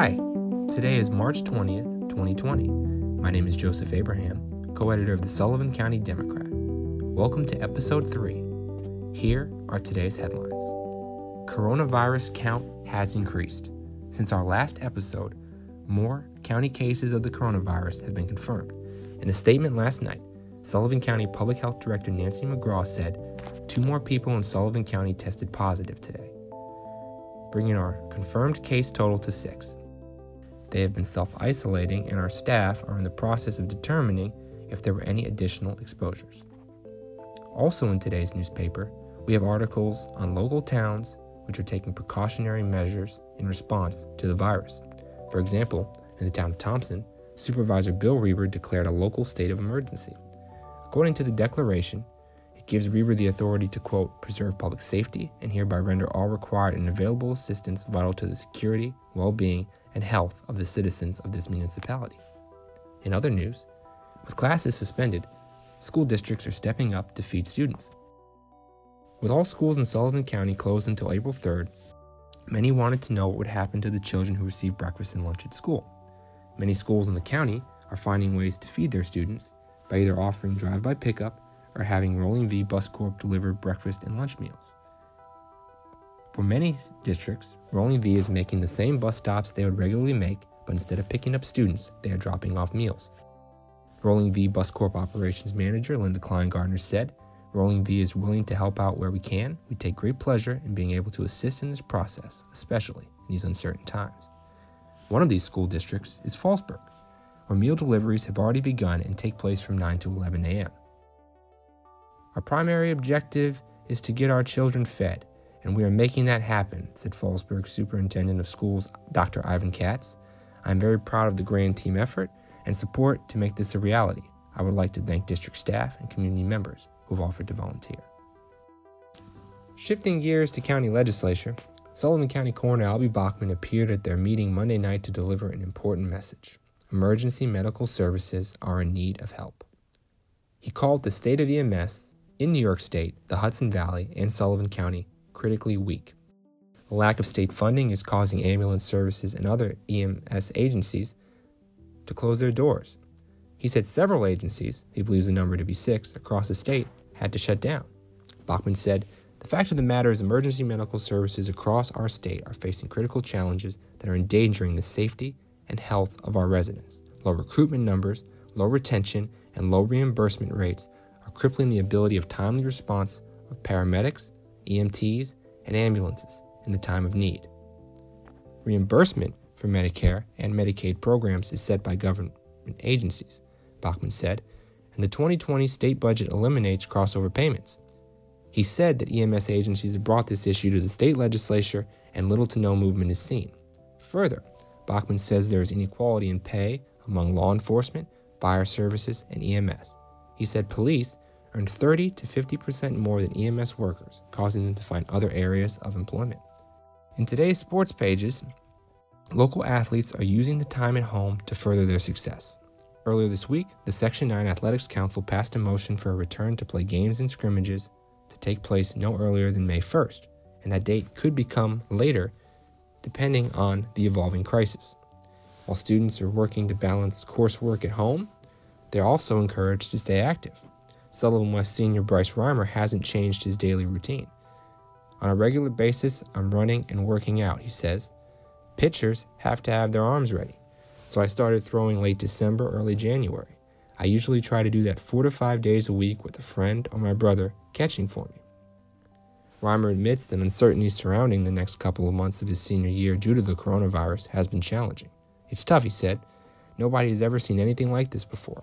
Hi, today is March 20th, 2020. My name is Joseph Abraham, co editor of the Sullivan County Democrat. Welcome to episode 3. Here are today's headlines Coronavirus count has increased. Since our last episode, more county cases of the coronavirus have been confirmed. In a statement last night, Sullivan County Public Health Director Nancy McGraw said two more people in Sullivan County tested positive today, bringing our confirmed case total to six. They have been self isolating, and our staff are in the process of determining if there were any additional exposures. Also, in today's newspaper, we have articles on local towns which are taking precautionary measures in response to the virus. For example, in the town of Thompson, Supervisor Bill Rieber declared a local state of emergency. According to the declaration, it gives Rieber the authority to, quote, preserve public safety and hereby render all required and available assistance vital to the security, well being, and health of the citizens of this municipality. In other news, with classes suspended, school districts are stepping up to feed students. With all schools in Sullivan County closed until April 3rd, many wanted to know what would happen to the children who receive breakfast and lunch at school. Many schools in the county are finding ways to feed their students by either offering drive by pickup or having Rolling V Bus Corp deliver breakfast and lunch meals. For many districts, Rolling V is making the same bus stops they would regularly make, but instead of picking up students, they are dropping off meals. Rolling V Bus Corp operations manager Linda Kleingardner said, Rolling V is willing to help out where we can. We take great pleasure in being able to assist in this process, especially in these uncertain times. One of these school districts is Fallsburg, where meal deliveries have already begun and take place from 9 to 11 a.m. Our primary objective is to get our children fed, and we are making that happen, said Fallsburg Superintendent of Schools Dr. Ivan Katz. I'm very proud of the grand team effort and support to make this a reality. I would like to thank district staff and community members who have offered to volunteer. Shifting gears to county legislature, Sullivan County Coroner Albee Bockman appeared at their meeting Monday night to deliver an important message. Emergency medical services are in need of help. He called the state of EMS in New York State, the Hudson Valley, and Sullivan County critically weak. The lack of state funding is causing ambulance services and other EMS agencies to close their doors. He said several agencies, he believes the number to be six, across the state had to shut down. Bockman said, The fact of the matter is, emergency medical services across our state are facing critical challenges that are endangering the safety and health of our residents. Low recruitment numbers, low retention, and low reimbursement rates are crippling the ability of timely response of paramedics, EMTs, and ambulances in the time of need. Reimbursement for Medicare and Medicaid programs is set by government agencies, Bockman said, and the 2020 state budget eliminates crossover payments. He said that EMS agencies have brought this issue to the state legislature and little to no movement is seen. Further, Bockman says there is inequality in pay among law enforcement, fire services, and EMS. He said police earn 30 to 50% more than EMS workers, causing them to find other areas of employment. In today's sports pages, local athletes are using the time at home to further their success. Earlier this week, the Section 9 Athletics Council passed a motion for a return to play games and scrimmages to take place no earlier than May 1st, and that date could become later depending on the evolving crisis. While students are working to balance coursework at home, they're also encouraged to stay active. Sullivan West senior Bryce Reimer hasn't changed his daily routine. On a regular basis, I'm running and working out, he says. Pitchers have to have their arms ready, so I started throwing late December, early January. I usually try to do that four to five days a week with a friend or my brother catching for me. Reimer admits that uncertainty surrounding the next couple of months of his senior year due to the coronavirus has been challenging. It's tough, he said. Nobody has ever seen anything like this before.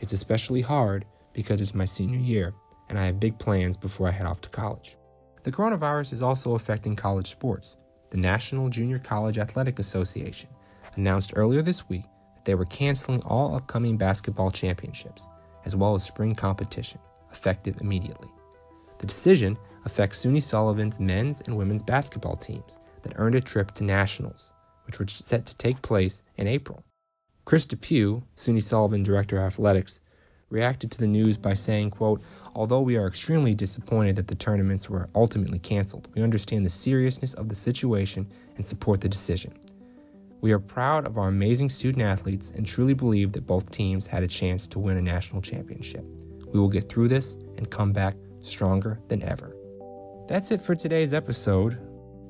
It's especially hard because it's my senior year and I have big plans before I head off to college. The coronavirus is also affecting college sports. The National Junior College Athletic Association announced earlier this week that they were canceling all upcoming basketball championships, as well as spring competition, effective immediately. The decision affects SUNY Sullivan's men's and women's basketball teams that earned a trip to nationals, which were set to take place in April. Chris Depew, SUNY Sullivan Director of Athletics, reacted to the news by saying, quote, Although we are extremely disappointed that the tournaments were ultimately canceled, we understand the seriousness of the situation and support the decision. We are proud of our amazing student athletes and truly believe that both teams had a chance to win a national championship. We will get through this and come back stronger than ever. That's it for today's episode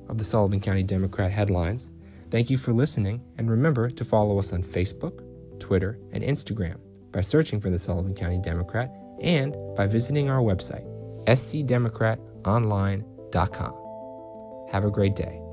of the Sullivan County Democrat headlines. Thank you for listening, and remember to follow us on Facebook, Twitter, and Instagram by searching for the Sullivan County Democrat and by visiting our website, scdemocratonline.com. Have a great day.